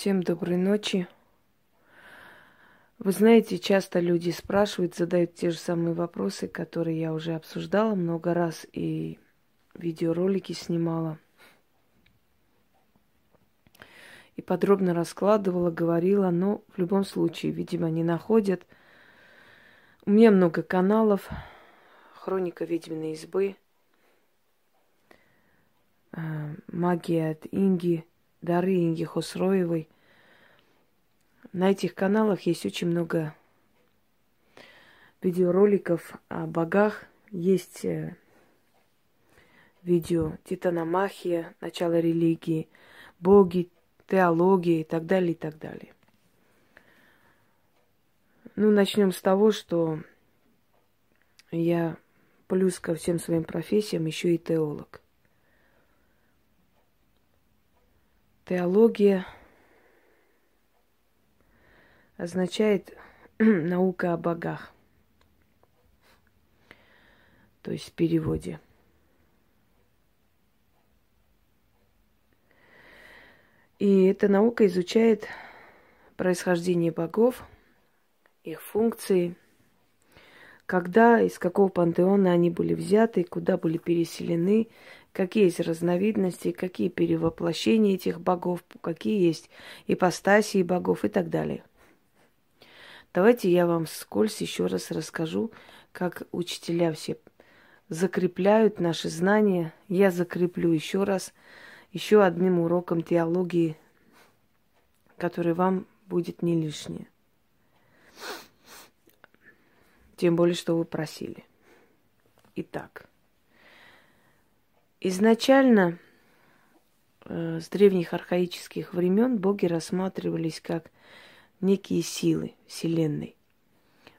Всем доброй ночи. Вы знаете, часто люди спрашивают, задают те же самые вопросы, которые я уже обсуждала много раз и видеоролики снимала. И подробно раскладывала, говорила, но в любом случае, видимо, не находят. У меня много каналов. Хроника ведьминой избы. Э, магия от Инги – дары Инги Хосроевой. На этих каналах есть очень много видеороликов о богах. Есть э, видео Титаномахия, начало религии, боги, теология и так далее, и так далее. Ну, начнем с того, что я плюс ко всем своим профессиям еще и теолог. Теология означает наука о богах. То есть в переводе. И эта наука изучает происхождение богов, их функции, когда, из какого пантеона они были взяты, куда были переселены, какие есть разновидности, какие перевоплощения этих богов, какие есть ипостасии богов и так далее. Давайте я вам скользь еще раз расскажу, как учителя все закрепляют наши знания. Я закреплю еще раз, еще одним уроком теологии, который вам будет не лишнее. Тем более, что вы просили. Итак, изначально э, с древних архаических времен боги рассматривались как некие силы Вселенной.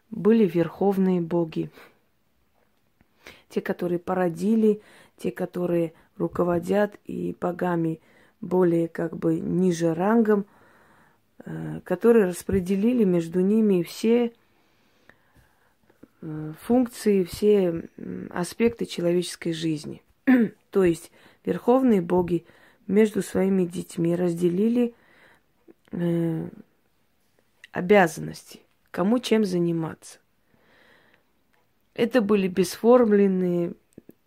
Были верховные боги, те, которые породили, те, которые руководят и богами более как бы ниже рангом, э, которые распределили между ними все Э, функции, все аспекты человеческой жизни. То есть верховные боги между своими детьми разделили э, обязанности, кому чем заниматься. Это были бесформленные,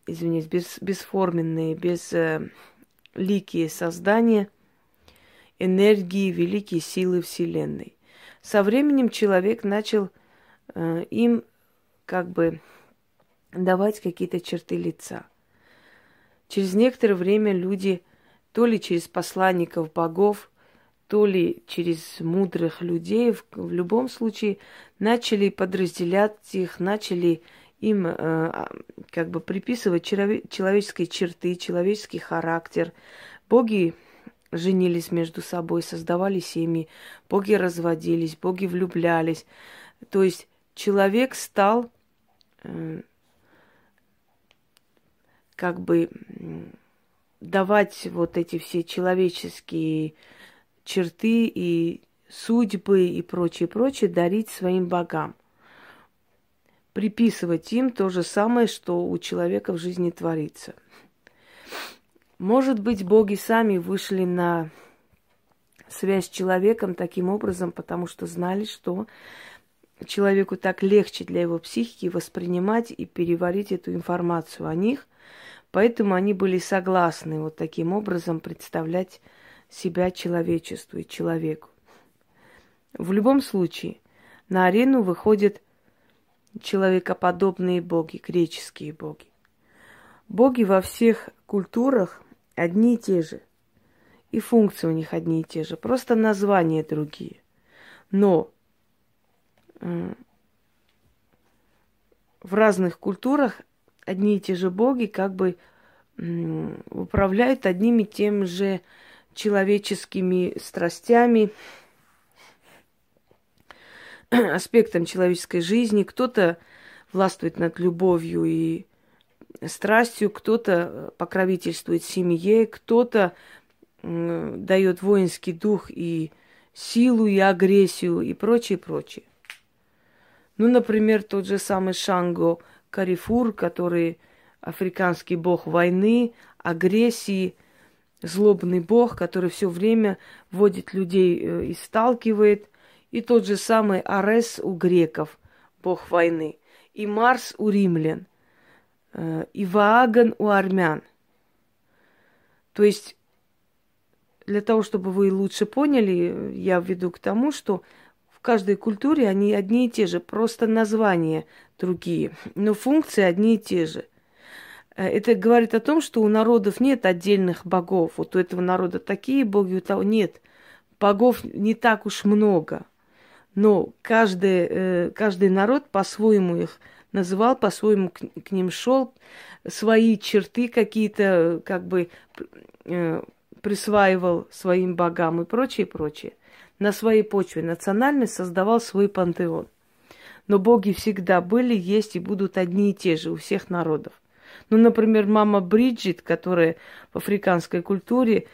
извиняюсь, без, бесформенные, безликие э, создания энергии, великие силы Вселенной. Со временем человек начал э, им как бы давать какие-то черты лица. Через некоторое время люди то ли через посланников богов, то ли через мудрых людей, в, в любом случае начали подразделять их, начали им э, а, как бы приписывать человеческие черты, человеческий характер. Боги женились между собой, создавали семьи, боги разводились, боги влюблялись. То есть человек стал как бы давать вот эти все человеческие черты и судьбы и прочее, прочее дарить своим богам. Приписывать им то же самое, что у человека в жизни творится. Может быть, боги сами вышли на связь с человеком таким образом, потому что знали, что человеку так легче для его психики воспринимать и переварить эту информацию о них. Поэтому они были согласны вот таким образом представлять себя человечеству и человеку. В любом случае, на арену выходят человекоподобные боги, греческие боги. Боги во всех культурах одни и те же. И функции у них одни и те же, просто названия другие. Но в разных культурах одни и те же боги как бы управляют одними и тем же человеческими страстями, аспектом человеческой жизни. Кто-то властвует над любовью и страстью, кто-то покровительствует семье, кто-то дает воинский дух и силу, и агрессию, и прочее, прочее. Ну, например, тот же самый Шанго Карифур, который африканский бог войны, агрессии, злобный бог, который все время вводит людей э, и сталкивает. И тот же самый Арес у греков, бог войны. И Марс у римлян. Э, и Вааган у армян. То есть для того, чтобы вы лучше поняли, я веду к тому, что каждой культуре они одни и те же, просто названия другие, но функции одни и те же. Э, это говорит о том, что у народов нет отдельных богов. Вот у этого народа такие боги, у того нет. Богов не так уж много. Но каждый, э, каждый народ по-своему их называл, по-своему к, к ним шел, свои черты какие-то как бы э, присваивал своим богам и прочее, прочее. На своей почве национальность создавал свой пантеон. Но боги всегда были, есть и будут одни и те же у всех народов. Ну, например, мама Бриджит, которая в африканской культуре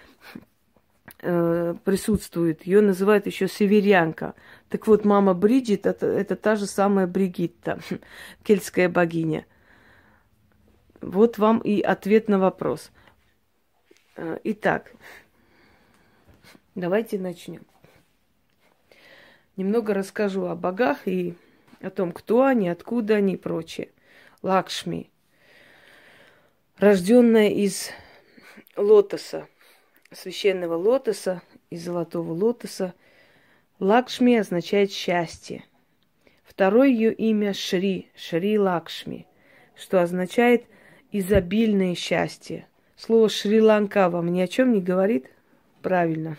э, присутствует, ее называют еще северянка. Так вот, мама Бриджит это, это та же самая Бригитта, кельтская богиня. Вот вам и ответ на вопрос. Э, итак, давайте начнем. Немного расскажу о богах и о том, кто они, откуда они и прочее. Лакшми, рожденная из лотоса, священного лотоса, из золотого лотоса. Лакшми означает счастье. Второе ее имя Шри, Шри Лакшми, что означает изобильное счастье. Слово Шри-Ланка вам ни о чем не говорит? Правильно.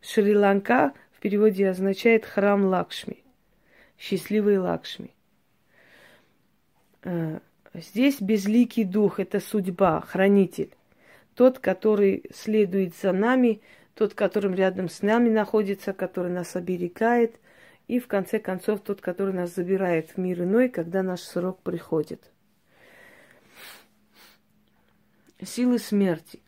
Шри-Ланка переводе означает храм Лакшми, счастливый Лакшми. Э, здесь безликий дух – это судьба, хранитель. Тот, который следует за нами, тот, которым рядом с нами находится, который нас оберегает, и в конце концов тот, который нас забирает в мир иной, когда наш срок приходит. Силы смерти.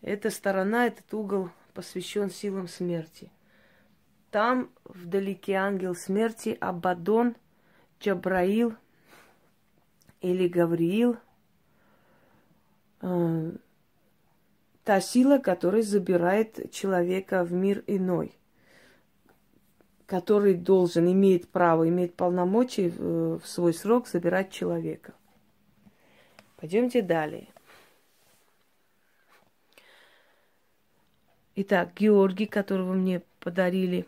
Эта сторона, этот угол посвящен силам смерти. Там вдалеке ангел смерти Абадон, Джабраил или Гавриил. Э, та сила, которая забирает человека в мир иной, который должен, имеет право, имеет полномочия в, в свой срок забирать человека. Пойдемте далее. Итак, Георгий, которого мне подарили,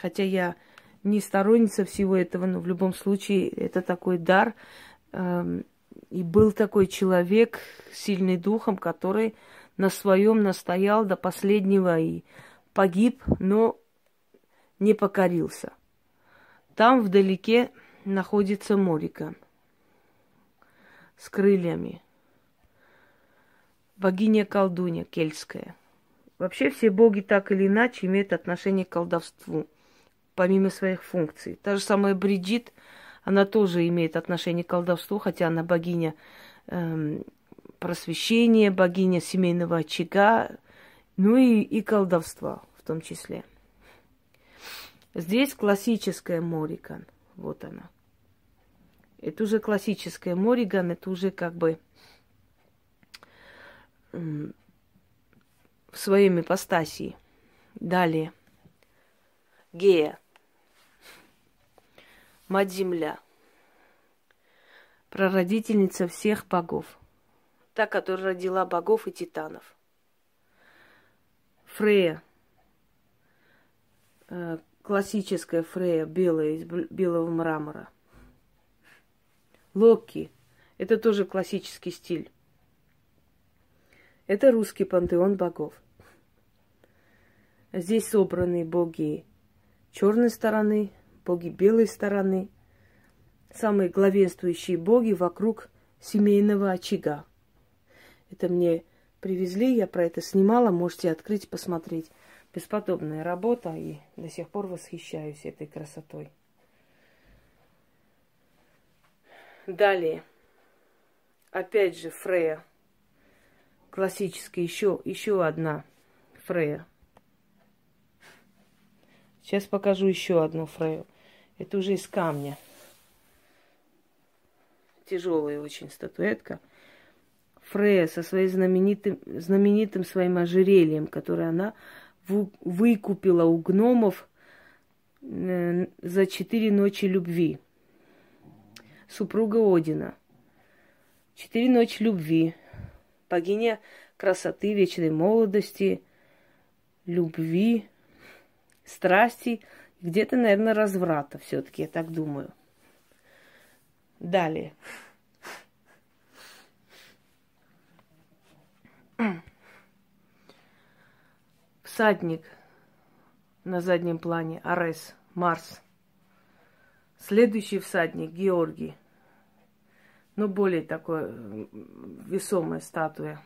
хотя я не сторонница всего этого, но в любом случае это такой дар. Эм, и был такой человек, сильный духом, который на своем настоял до последнего и погиб, но не покорился. Там вдалеке находится Морика с крыльями. Богиня-колдунья кельтская – Вообще все боги так или иначе имеют отношение к колдовству, помимо своих функций. Та же самая Бриджит, она тоже имеет отношение к колдовству, хотя она богиня эм, просвещения, богиня семейного очага, ну и, и колдовства в том числе. Здесь классическая Мориган. Вот она. Это уже классическая Мориган, это уже как бы в своем ипостасии. Далее. Гея. Мать-Земля. Прародительница всех богов. Та, которая родила богов и титанов. Фрея. Э, классическая Фрея, белая, из белого мрамора. Локи. Это тоже классический стиль. Это русский пантеон богов. Здесь собраны боги черной стороны, боги белой стороны, самые главенствующие боги вокруг семейного очага. Это мне привезли, я про это снимала, можете открыть, посмотреть. Бесподобная работа, и до сих пор восхищаюсь этой красотой. Далее. Опять же, Фрея. Классическая, еще, еще одна Фрея. Сейчас покажу еще одну фрею. Это уже из камня. Тяжелая очень статуэтка. Фрея со своим знаменитым, знаменитым своим ожерельем, которое она выкупила у гномов э, за четыре ночи любви. Супруга Одина. Четыре ночи любви. Богиня красоты, вечной молодости, любви, страсти, где-то, наверное, разврата все-таки, я так думаю. Далее. Всадник на заднем плане, Арес, Марс. Следующий всадник, Георгий. Ну, более такой весомая статуя.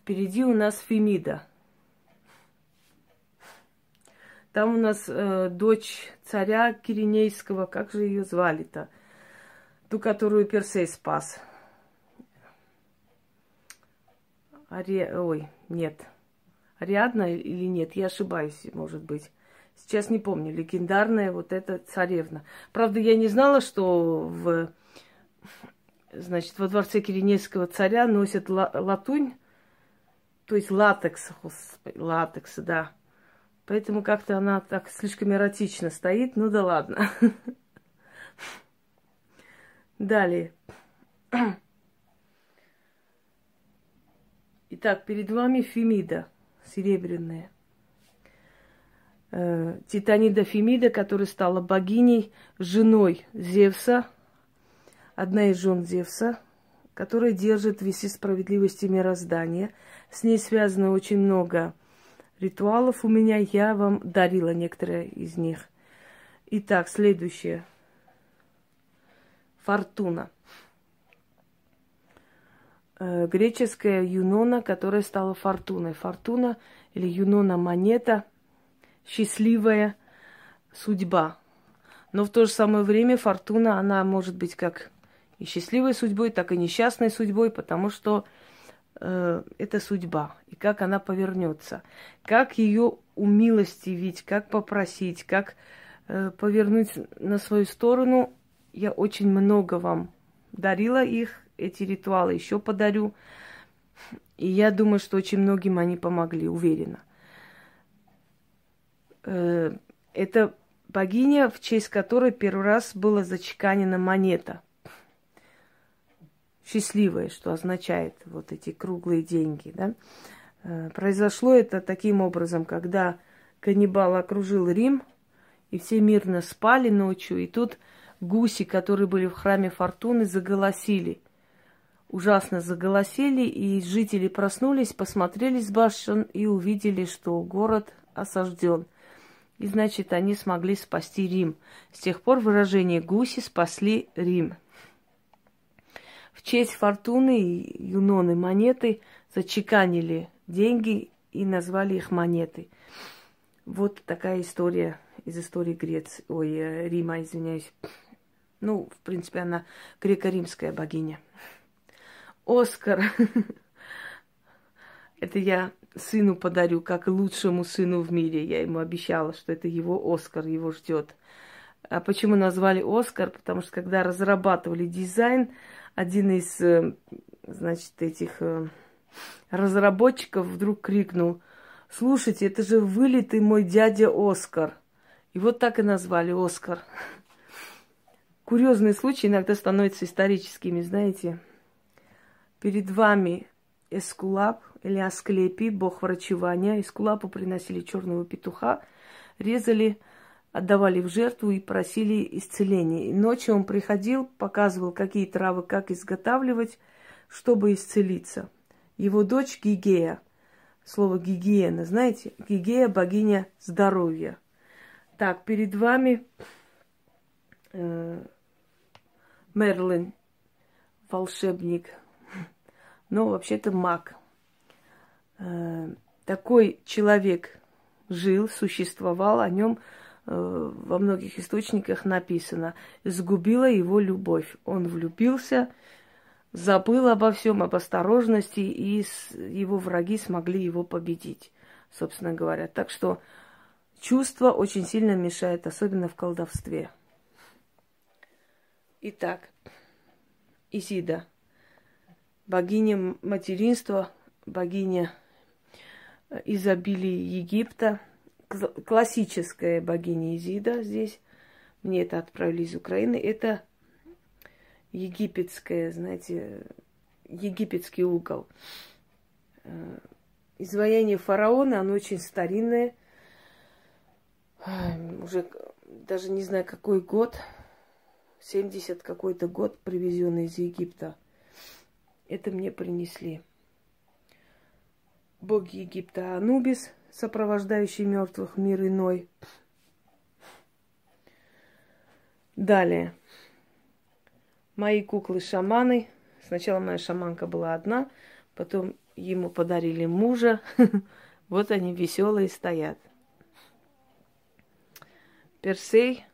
Впереди у нас Фемида. Там у нас э, дочь царя Киринейского, как же ее звали-то? Ту, которую Персей спас. Ари... Ой, нет. Ариадна или нет, я ошибаюсь, может быть. Сейчас не помню. Легендарная вот эта царевна. Правда, я не знала, что в, значит, во дворце Киренейского царя носят ла- латунь, то есть латекс, латекс, да. Поэтому как-то она так слишком эротично стоит. Ну да ладно. Далее. Итак, перед вами Фемида, серебряная. Э, Титанида Фемида, которая стала богиней, женой Зевса, одна из жен Зевса, которая держит весы справедливости мироздания. С ней связано очень много ритуалов у меня. Я вам дарила некоторые из них. Итак, следующее. Фортуна. Э, греческая юнона, которая стала фортуной. Фортуна или юнона монета, счастливая судьба. Но в то же самое время фортуна, она может быть как и счастливой судьбой, так и несчастной судьбой, потому что это судьба. И как она повернется. Как ее умилостивить, как попросить, как э, повернуть на свою сторону. Я очень много вам дарила их, эти ритуалы еще подарю. И я думаю, что очень многим они помогли, уверена. Э, это богиня, в честь которой первый раз была зачеканена монета. Счастливая, что означает вот эти круглые деньги, да. Э, произошло это таким образом, когда каннибал окружил Рим, и все мирно спали ночью, и тут гуси, которые были в храме Фортуны, заголосили – ужасно заголосили, и жители проснулись, посмотрели с башен и увидели, что город осажден. И, значит, они смогли спасти Рим. С тех пор выражение «гуси спасли Рим». В честь фортуны юноны монеты зачеканили деньги и назвали их монеты. Вот такая история из истории Греции, ой, э, Рима, извиняюсь. Ну, в принципе, она греко-римская богиня. Оскар. Это я сыну подарю, как лучшему сыну в мире. Я ему обещала, что это его Оскар, его ждет. А почему назвали Оскар? Потому что когда разрабатывали дизайн, один из, э, значит, этих э, разработчиков вдруг крикнул, слушайте, это же вылитый мой дядя Оскар. И вот так и назвали Оскар. Курьезные случаи иногда становятся историческими, знаете. Перед вами Эскулап или Асклепий, бог врачевания. Эскулапу приносили черного петуха, резали, отдавали в жертву и просили исцеления. И ночью он приходил, показывал, какие травы, как изготавливать, чтобы исцелиться. Его дочь Гигея, слово гигиена, знаете, Гигея богиня здоровья. Так, перед вами э, Мерлин, волшебник, но вообще-то маг. Э, такой человек жил, существовал, о нем во многих источниках написано. Сгубила его любовь. Он влюбился, забыл обо всем, об осторожности, и его враги смогли его победить, собственно говоря. Так что чувство очень сильно мешает, особенно в колдовстве. Итак, Изида – богиня материнства, богиня э, изобилия Египта, классическая богиня Изида здесь. Мне это отправили из Украины. Это египетская, знаете, египетский угол. Э, изваяние фараона, оно очень старинное. Уже даже не знаю, какой год. 70 какой-то год, привезенный из Египта. Это мне принесли. Бог Египта Анубис, сопровождающий мертвых мир иной. Далее. Мои куклы-шаманы. Сначала моя шаманка была одна, потом ему подарили мужа. Вот они веселые стоят. Персей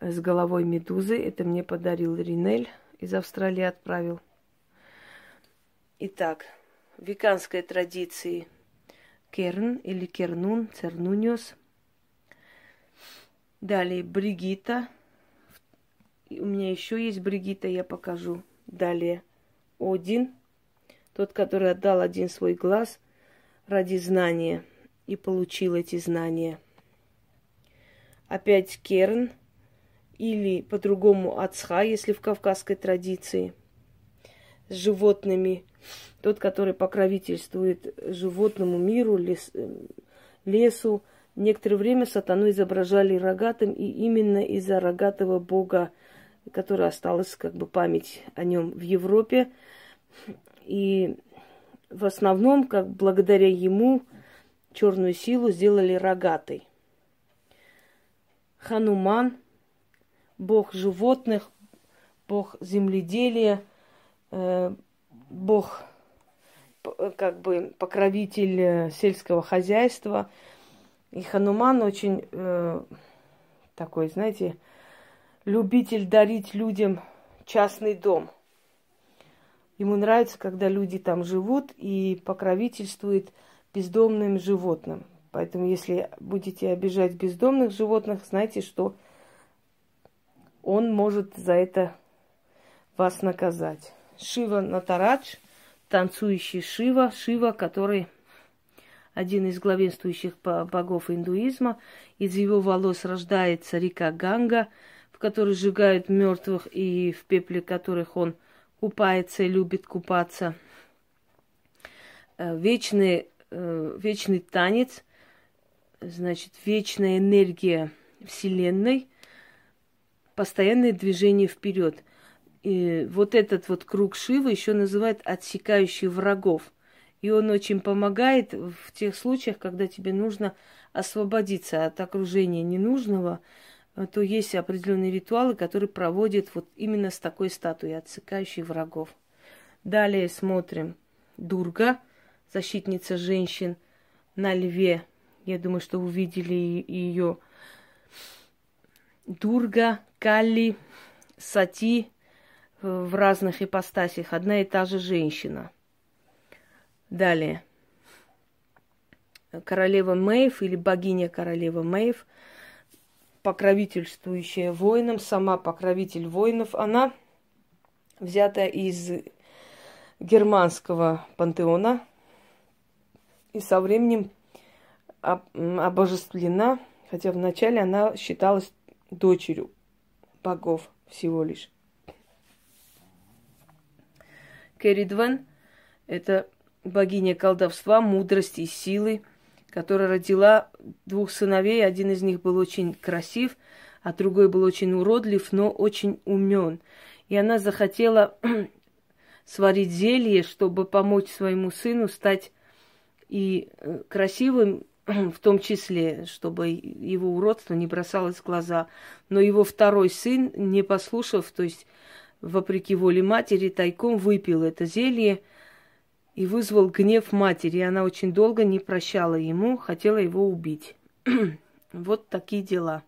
с головой медузы. Это мне подарил Ринель. Из Австралии отправил. Итак, веканской традиции Керн или Кернун, Цернуниус. Далее Бригита. У меня еще есть Бригита, я покажу. Далее Один, тот, который отдал один свой глаз ради знания и получил эти знания. Опять Керн – или по-другому ацха, если в кавказской традиции, с животными. Тот, который покровительствует животному миру, лес, лесу. Некоторое время сатану изображали рогатым, и именно из-за рогатого бога, который осталась как бы память о нем в Европе. И в основном, как благодаря ему, черную силу сделали рогатой. Хануман – бог животных, бог земледелия, э, бог э, как бы покровитель э, сельского хозяйства. И Хануман очень э, такой, знаете, любитель дарить людям частный дом. Ему нравится, когда люди там живут и покровительствует бездомным животным. Поэтому, если будете обижать бездомных животных, знайте, что он может за это вас наказать. Шива Натарадж, танцующий Шива, Шива, который один из главенствующих богов индуизма. Из его волос рождается река Ганга, в которой сжигают мертвых и в пепле которых он купается и любит купаться. Э, вечный, э, вечный танец, значит, вечная энергия Вселенной – постоянное движение вперед. И вот этот вот круг Шивы еще называют отсекающий врагов. И он очень помогает в тех случаях, когда тебе нужно освободиться от окружения ненужного, то есть определенные ритуалы, которые проводят вот именно с такой статуей, отсекающей врагов. Далее смотрим Дурга, защитница женщин на льве. Я думаю, что увидели ее. Дурга, Калли, Сати в разных ипостасях. Одна и та же женщина. Далее. Королева Мэйв или богиня королева Мэйв, покровительствующая воинам, сама покровитель воинов, она взята из германского пантеона и со временем обожествлена, хотя вначале она считалась дочерью богов всего лишь. Керидван – это богиня колдовства, мудрости и силы, которая родила двух сыновей. Один из них был очень красив, а другой был очень уродлив, но очень умен. И она захотела сварить зелье, чтобы помочь своему сыну стать и э, красивым, в том числе, чтобы его уродство не бросалось в глаза. Но его второй сын, не послушав, то есть вопреки воле матери, тайком выпил это зелье и вызвал гнев матери. Она очень долго не прощала ему, хотела его убить. вот такие дела.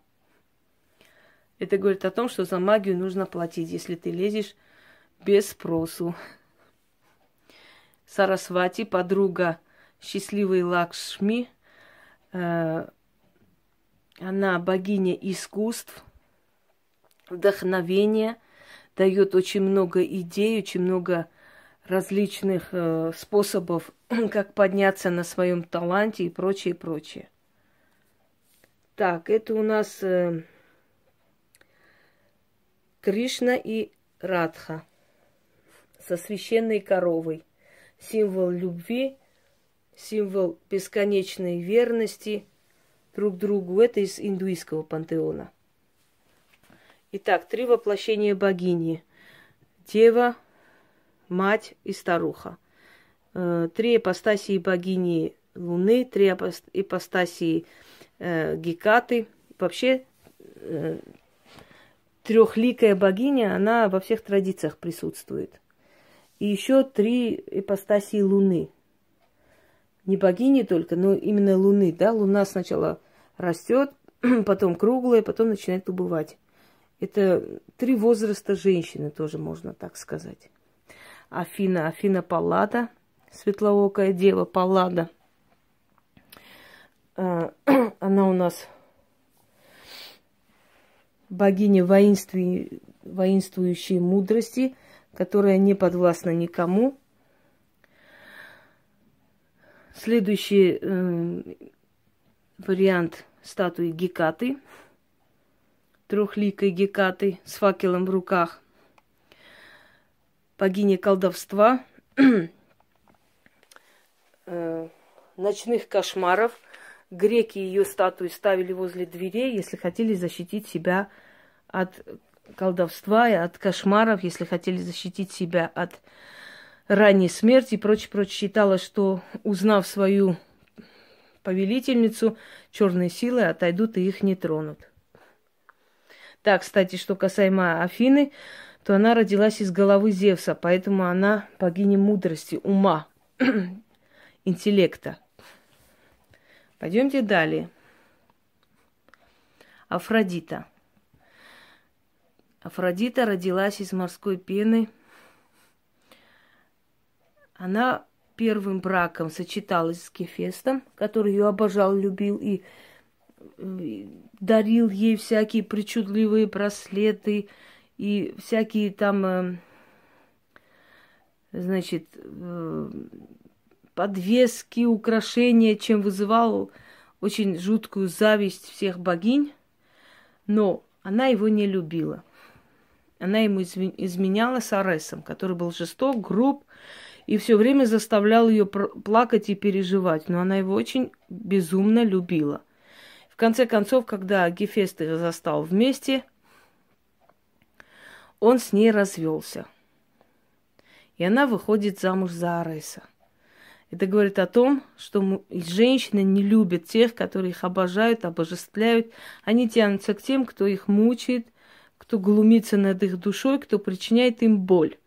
Это говорит о том, что за магию нужно платить, если ты лезешь без спросу. Сарасвати, подруга счастливой Лакшми – Э, она богиня искусств, вдохновения, дает очень много идей, очень много различных э, способов, как подняться на своем таланте и прочее, прочее. Так, это у нас э, Кришна и Радха со священной коровой. Символ любви, символ бесконечной верности друг другу. Это из индуистского пантеона. Итак, три воплощения богини. Дева, мать и старуха. Э, три ипостасии богини Луны, три ипостасии э, Гекаты. Вообще э, трехликая богиня, она во всех традициях присутствует. И еще три ипостасии Луны. Не богини только, но именно Луны. Да? Луна сначала растет, потом круглая, потом начинает убывать. Это три возраста женщины, тоже можно так сказать. Афина, Афина Паллада, светлоокая дева Паллада. А, она у нас богиня воинствующей, воинствующей мудрости, которая не подвластна никому. Следующий э, вариант статуи Гекаты, трехликой Гекаты с факелом в руках – богиня колдовства, э, ночных кошмаров. Греки ее статуи ставили возле дверей, если хотели защитить себя от колдовства и от кошмаров, если хотели защитить себя от ранней смерти и прочее, прочее. Считалось, что узнав свою повелительницу, черные силы отойдут и их не тронут. Так, кстати, что касаемо Афины, то она родилась из головы Зевса, поэтому она богиня мудрости, ума, интеллекта. Пойдемте далее. Афродита. Афродита родилась из морской пены. Она первым браком сочеталась с Гефестом, который ее обожал, любил и дарил ей всякие причудливые браслеты, и всякие там, э, значит, э, подвески, украшения, чем вызывал очень жуткую зависть всех богинь, но она его не любила. Она ему изменяла с Аресом, который был жесток, груб, и все время заставлял ее плакать и переживать. Но она его очень безумно любила. Конце концов, когда Гефест их застал вместе – он с ней развелся. И она выходит замуж за Ареса. Это говорит о том, что женщины не любят тех, которые их обожают, обожествляют. Они тянутся к тем, кто их мучает, кто глумится над их душой, кто причиняет им боль.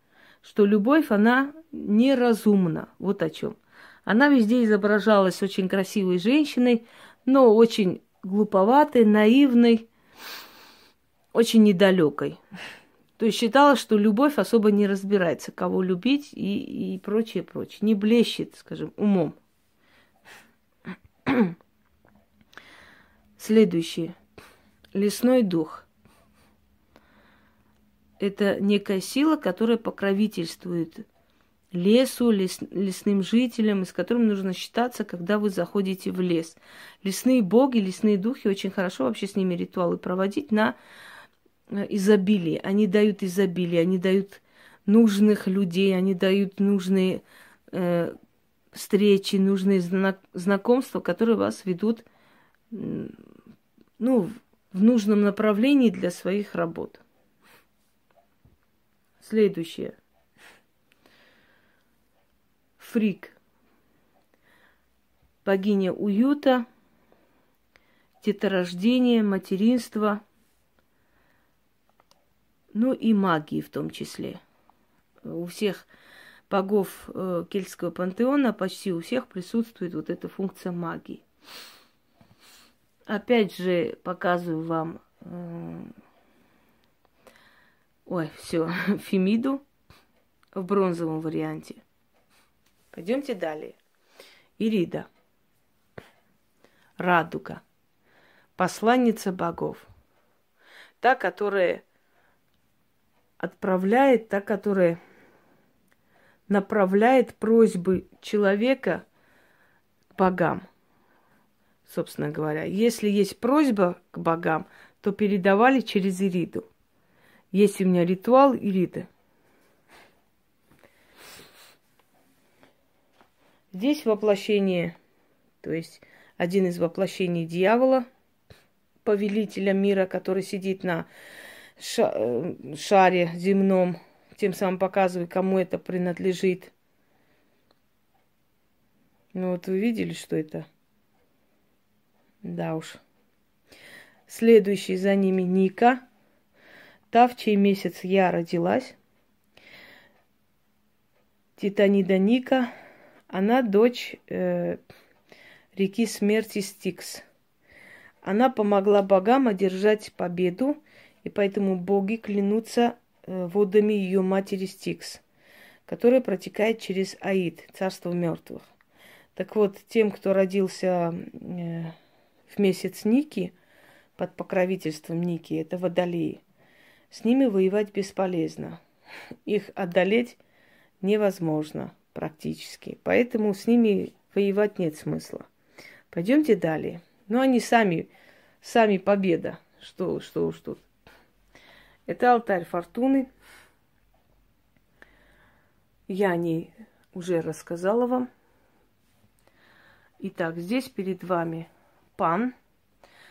Что любовь, она неразумна. Вот о чем. Она везде изображалась очень красивой женщиной, но очень глуповатой, наивной, очень недалекой. То есть считала, что любовь особо не разбирается, кого любить и, и прочее, прочее. Не блещет, скажем, умом. Следующее. Лесной дух. Это некая сила, которая покровительствует лесу, лес, лесным жителям, с которым нужно считаться, когда вы заходите в лес. Лесные боги, лесные духи, очень хорошо вообще с ними ритуалы проводить на Э, изобилие. Они дают изобилие, они дают нужных людей, они дают нужные э, встречи, нужные знак, знакомства, которые вас ведут ну, в нужном направлении для своих работ. Следующее. Фрик. Богиня уюта, деторождения, материнства – ну и магии в том числе. У всех богов э, кельтского пантеона почти у всех присутствует вот эта функция магии. Опять же показываю вам, э, ой, все, Фемиду в бронзовом варианте. Пойдемте далее. Ирида. Радуга. Посланница богов. Та, которая отправляет та, которая направляет просьбы человека к богам, собственно говоря. Если есть просьба к богам, то передавали через Ириду. Есть у меня ритуал Ириды. Здесь воплощение, то есть один из воплощений дьявола, повелителя мира, который сидит на э, шаре земном, тем самым показывая, кому это принадлежит. Ну вот вы видели, что это? Да уж. Следующий за ними Ника. Та, в чей месяц я родилась. Титанида Ника. Она дочь э, реки смерти Стикс. Она помогла богам одержать победу, и поэтому боги клянутся э, водами ее матери Стикс, которая протекает через Аид, царство мертвых. Так вот, тем, кто родился э, в месяц Ники, под покровительством Ники, это водолеи, с ними воевать бесполезно. Их одолеть невозможно практически. Поэтому с ними воевать нет смысла. Пойдемте далее. Ну, они сами, сами победа. Что, что уж тут. Это алтарь фортуны. Я о ней уже рассказала вам. Итак, здесь перед вами пан.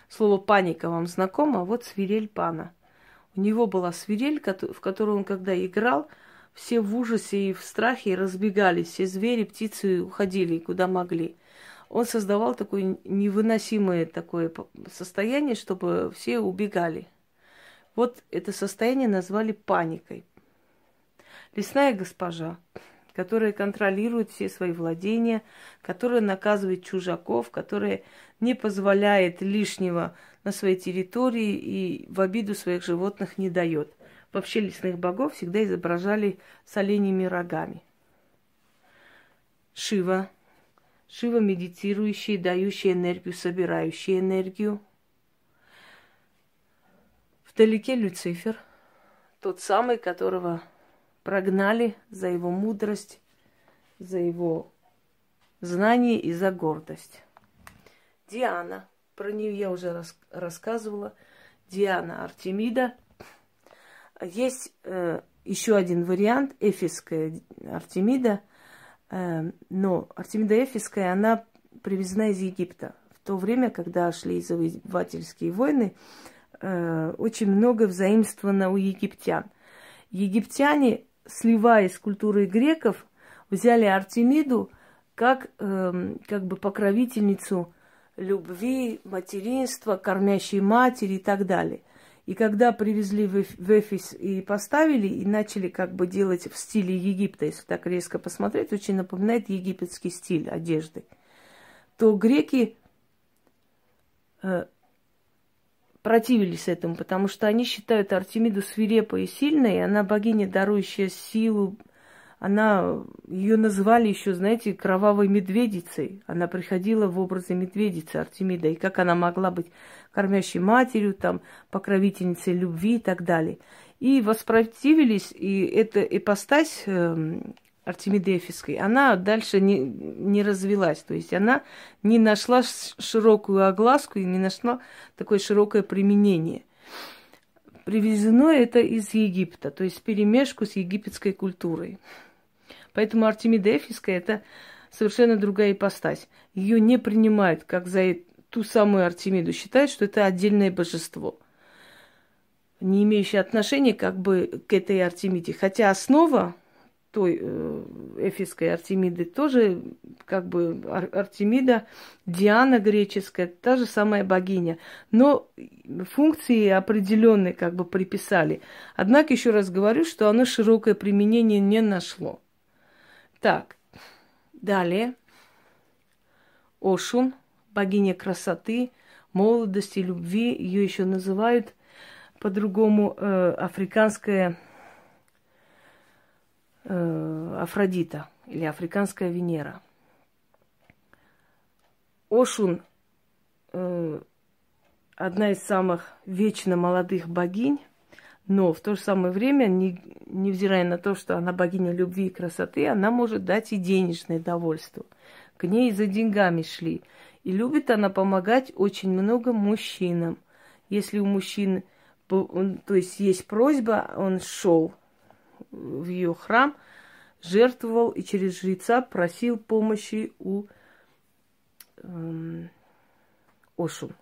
Слово паника вам знакомо, вот свирель пана. У него была свирель, в которую он когда играл, все в ужасе и в страхе разбегались, все звери, птицы уходили куда могли. Он создавал такое невыносимое такое состояние, чтобы все убегали. Вот это состояние назвали паникой. Лесная госпожа, которая контролирует все свои владения, которая наказывает чужаков, которая не позволяет лишнего на своей территории и в обиду своих животных не дает. Вообще лесных богов всегда изображали с оленями рогами. Шива. Шива медитирующий, дающий энергию, собирающий энергию. Вдалеке Люцифер, тот самый, которого прогнали за его мудрость, за его знание и за гордость. Диана, про нее я уже рас- рассказывала. Диана Артемида – есть э, еще один вариант, эфисская Артемида, э, но Артемида эфисская, она привезена из Египта. В то время, когда шли завоевательские войны, э, очень много взаимствовано у египтян. Египтяне, сливая с культурой греков, взяли Артемиду как, э, как бы покровительницу любви, материнства, кормящей матери и так далее. И когда привезли в Эфис и поставили, и начали как бы делать в стиле Египта, если так резко посмотреть, очень напоминает египетский стиль одежды, то греки э, противились этому, потому что они считают Артемиду свирепой и сильной, и она богиня, дарующая силу, она, ее называли еще, знаете, кровавой медведицей. Она приходила в образе медведицы Артемида. И как она могла быть кормящей матерью, там, покровительницей любви и так далее. И воспротивились, и эта ипостась э, Артемиды Эфисской, она дальше не, не развилась. То есть она не нашла широкую огласку и не нашла такое широкое применение. Привезено это из Египта, то есть перемешку с египетской культурой. Поэтому Артемида Эфиская – это совершенно другая ипостась. Ее не принимают как за ту самую Артемиду, считают, что это отдельное божество, не имеющее отношения как бы к этой Артемиде. Хотя основа той э, эфисской Артемиды тоже как бы Ар- Артемида, Диана греческая, та же самая богиня. Но функции определенные как бы приписали. Однако еще раз говорю, что оно широкое применение не нашло. Так, далее. Ошун, богиня красоты, молодости, любви. Ее еще называют по-другому э, африканская э, Афродита или африканская Венера. Ошун э, одна из самых вечно молодых богинь, Но в то же самое время, не, невзирая на то, что она богиня любви и красоты, она может дать и денежное довольство. К ней за деньгами шли. И любит она помогать очень много мужчинам. Если у мужчин, то есть есть просьба, он шел в ее храм, жертвовал и через жреца просил помощи у эм, Ошун.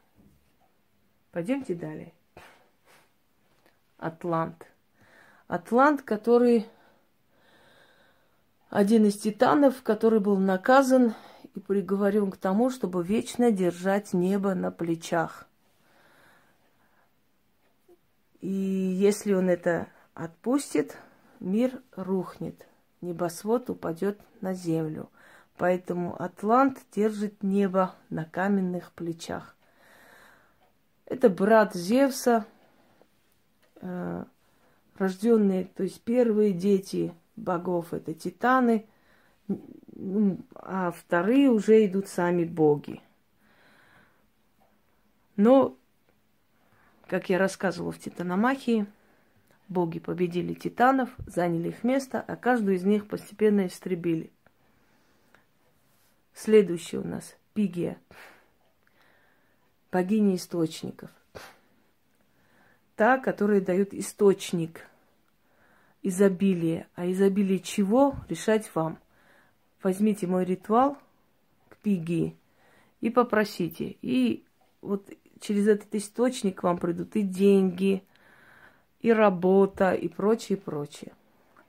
Пойдемте далее. Атлант. Атлант, который один из титанов, который был наказан и приговорен к тому, чтобы вечно держать небо на плечах. И если он это отпустит, мир рухнет, небосвод упадет на землю. Поэтому Атлант держит небо на каменных плечах. Это брат Зевса, э, рожденные, то есть первые дети богов это титаны, а вторые уже идут сами боги. Но, как я рассказывала в Титаномахии, боги победили титанов, заняли их место, а каждую из них постепенно истребили. Следующий у нас Пигия, богиня источников. Та, которая дает источник изобилия. А изобилие чего, решать вам. Возьмите мой ритуал к Пигии и попросите. И вот через этот источник вам придут и деньги, и работа, и прочее, прочее.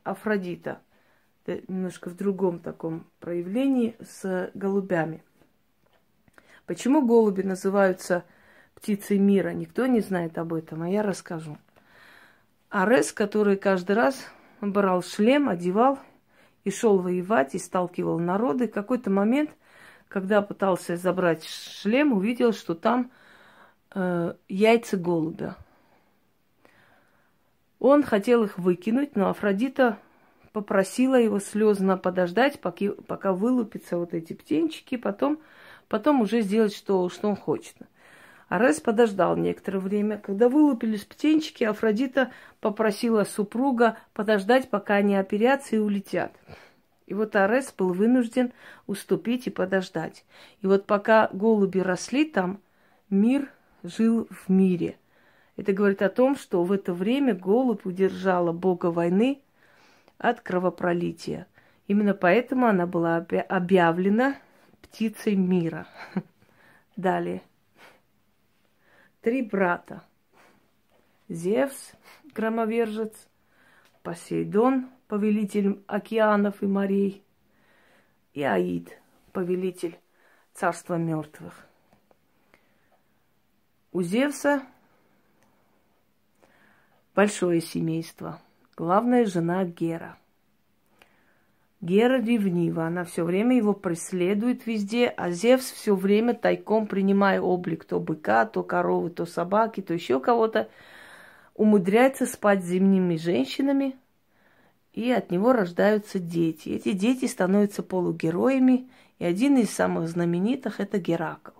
Афродита – немножко в другом таком проявлении с голубями. Почему голуби называются птицей мира? Никто не знает об этом, а я расскажу. Арес, который каждый раз брал шлем, одевал и шел воевать, и сталкивал народы, в какой-то момент, когда пытался забрать шлем, увидел, что там э, яйца голубя. Он хотел их выкинуть, но Афродита попросила его слезно подождать, пока, пока вылупятся вот эти птенчики, потом, потом уже сделать, что, что он хочет. Арес подождал некоторое время. Когда вылупились птенчики, Афродита попросила супруга подождать, пока они оперятся и улетят. И вот Арес был вынужден уступить и подождать. И вот пока голуби росли там, мир жил в мире. Это говорит о том, что в это время голубь удержала бога войны от кровопролития. Именно поэтому она была объявлена птицей мира. Далее. Три брата. Зевс, громовержец, Посейдон, повелитель океанов и морей, и Аид, повелитель царства мертвых. У Зевса большое семейство – Главная жена Гера. Гера ревнива, она все время его преследует везде, а Зевс все время тайком, принимая облик то быка, то коровы, то собаки, то еще кого-то, умудряется спать с зимними женщинами, и от него рождаются дети. Эти дети становятся полугероями, и один из самых знаменитых – это Геракл.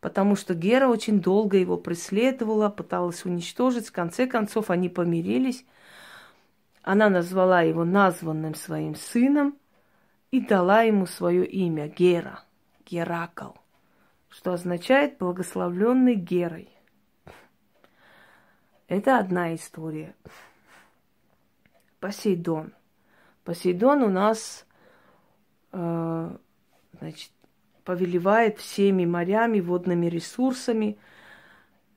Потому что Гера очень долго его преследовала, пыталась уничтожить. В конце концов, они помирились – она назвала его названным своим сыном и дала ему свое имя Гера, Геракл, что означает благословленный Герой. Это одна история. Посейдон. Посейдон у нас э, значит, повелевает всеми морями, водными ресурсами.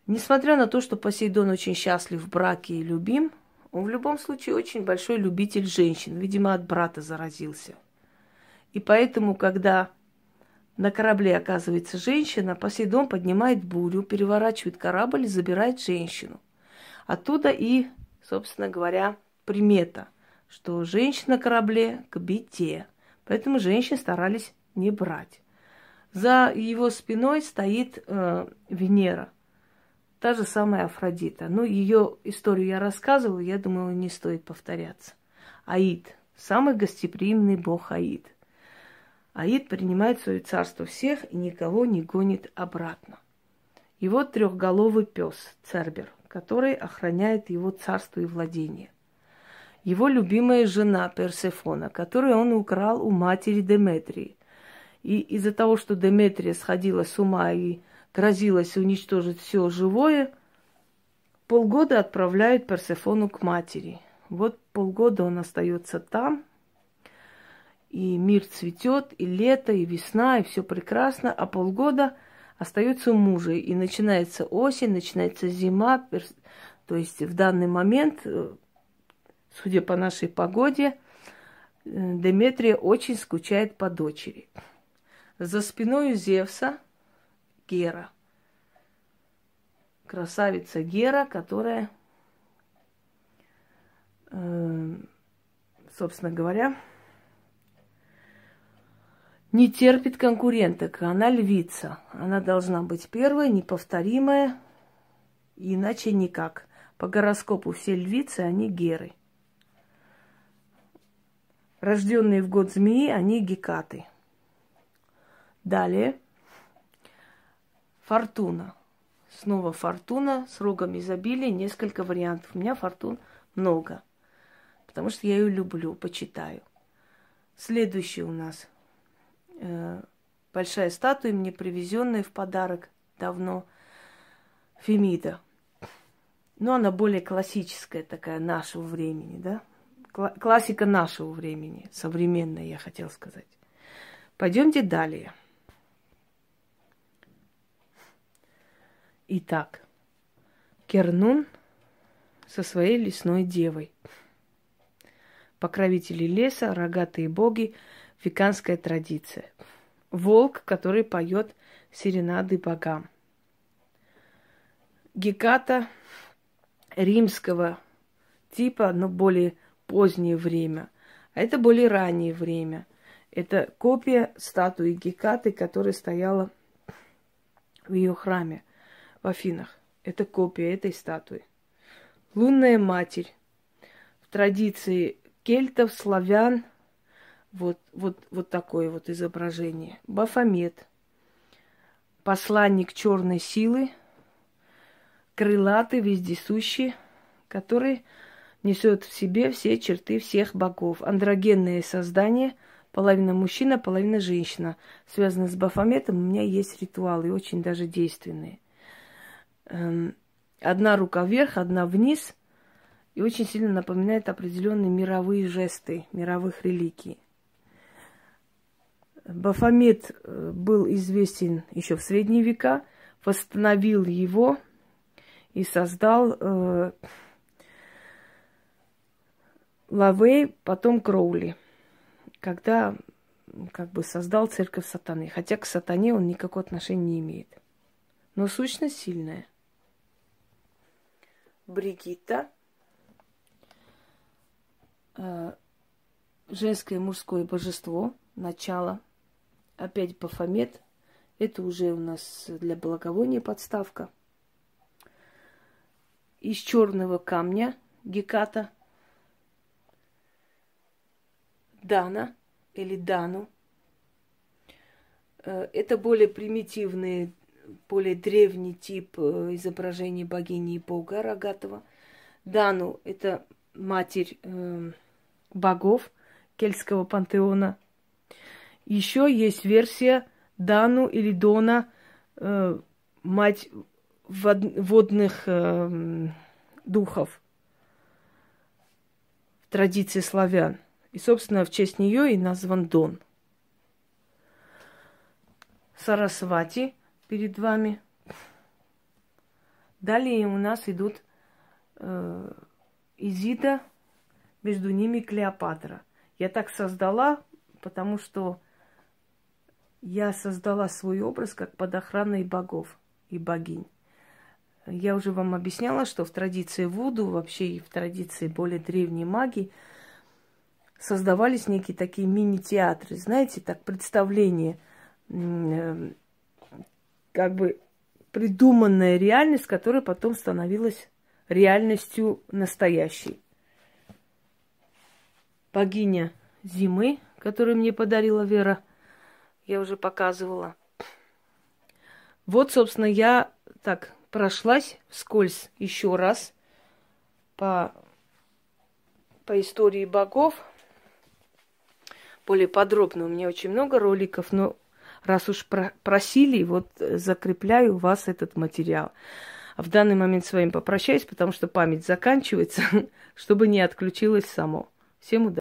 Несмотря на то, что Посейдон очень счастлив в браке и любим – он в любом случае очень большой любитель женщин. Видимо, от брата заразился. И поэтому, когда на корабле оказывается женщина, Посейдон поднимает бурю, переворачивает корабль и забирает женщину. Оттуда и, собственно говоря, примета, что женщина на корабле к бите. Поэтому женщин старались не брать. За его спиной стоит э, Венера – Та же самая Афродита. Ну, ее историю я рассказывала, я думаю, не стоит повторяться. Аид. Самый гостеприимный бог Аид. Аид принимает свое царство всех и никого не гонит обратно. Вот трехголовый пес, Цербер, который охраняет его царство и владение. Его любимая жена Персефона, которую он украл у матери Деметрии. И из-за того, что Деметрия сходила с ума и грозилась уничтожить все живое, полгода отправляют Персефону к матери. Вот полгода он остается там, и мир цветет, и лето, и весна, и все прекрасно, а полгода остается у мужа, и начинается осень, начинается зима, то есть в данный момент, э, судя по нашей погоде, э, Деметрия очень скучает по дочери. За спиной Зевса Гера. Красавица Гера, которая, э, собственно говоря, не терпит конкуренток. Она львица. Она должна быть первая, неповторимая, иначе никак. По гороскопу все львицы, они геры. Рожденные в год змеи, они гекаты. Далее. Фортуна. Снова фортуна с рогом изобилия, несколько вариантов. У меня фортун много, потому что я ее люблю, почитаю. Следующий у нас – э, большая статуя, мне привезенная в подарок давно, Фемида. Но она более классическая такая нашего времени, да? Кла- классика нашего времени, современная, я хотел сказать. Пойдемте далее. Итак, Кернун со своей лесной девой. Покровители леса, рогатые боги – веганская традиция. Волк, который поет серенады богам. Геката римского типа, но более позднее время. А это более раннее время. Это копия статуи Гекаты, которая стояла в ее храме в Афинах. Это копия этой статуи. Лунная матерь. В традиции кельтов, славян, вот, вот, вот такое вот изображение. Бафомет. Посланник черной силы, крылатый, вездесущий, который несет в себе все черты всех богов. Андрогенное создание, половина мужчина, половина женщина. Связано с Бафометом, у меня есть ритуалы, очень даже действенные. Эм, одна рука вверх, одна вниз, и очень сильно напоминает определенные мировые жесты, мировых религий. Бафомет э, был известен еще в средние века, восстановил его и создал э, Лавей, потом Кроули, когда как бы создал церковь сатаны. Хотя к сатане он никакого отношения не имеет. Но сущность сильная. Бригитта. Э, женское и мужское божество, начало – Опять Бафомет. Это уже у нас для благовония подставка. Из черного камня геката. Дана или Дану. Э, это более примитивный, более древний тип э, изображения богини и бога рогатого. Дану – это матерь э, богов кельтского пантеона – еще есть версия Дану или Дона, э, мать вод, водных э, духов в традиции славян. И, собственно, в честь нее и назван Дон. Сарасвати перед вами. Далее у нас идут э, Изида, между ними Клеопатра. Я так создала, потому что я создала свой образ как под охраной богов и богинь. Я уже вам объясняла, что в традиции Вуду, вообще и в традиции более древней магии, создавались некие такие мини-театры, знаете, так представление, э, как бы придуманная реальность, которая потом становилась реальностью настоящей. Богиня зимы, которую мне подарила Вера – я уже показывала. Вот, собственно, я так прошлась вскользь еще раз по, по истории богов. Более подробно. У меня очень много роликов, но раз уж просили, вот закрепляю у вас этот материал. В данный момент с вами попрощаюсь, потому что память заканчивается, чтобы не отключилось само. Всем удачи!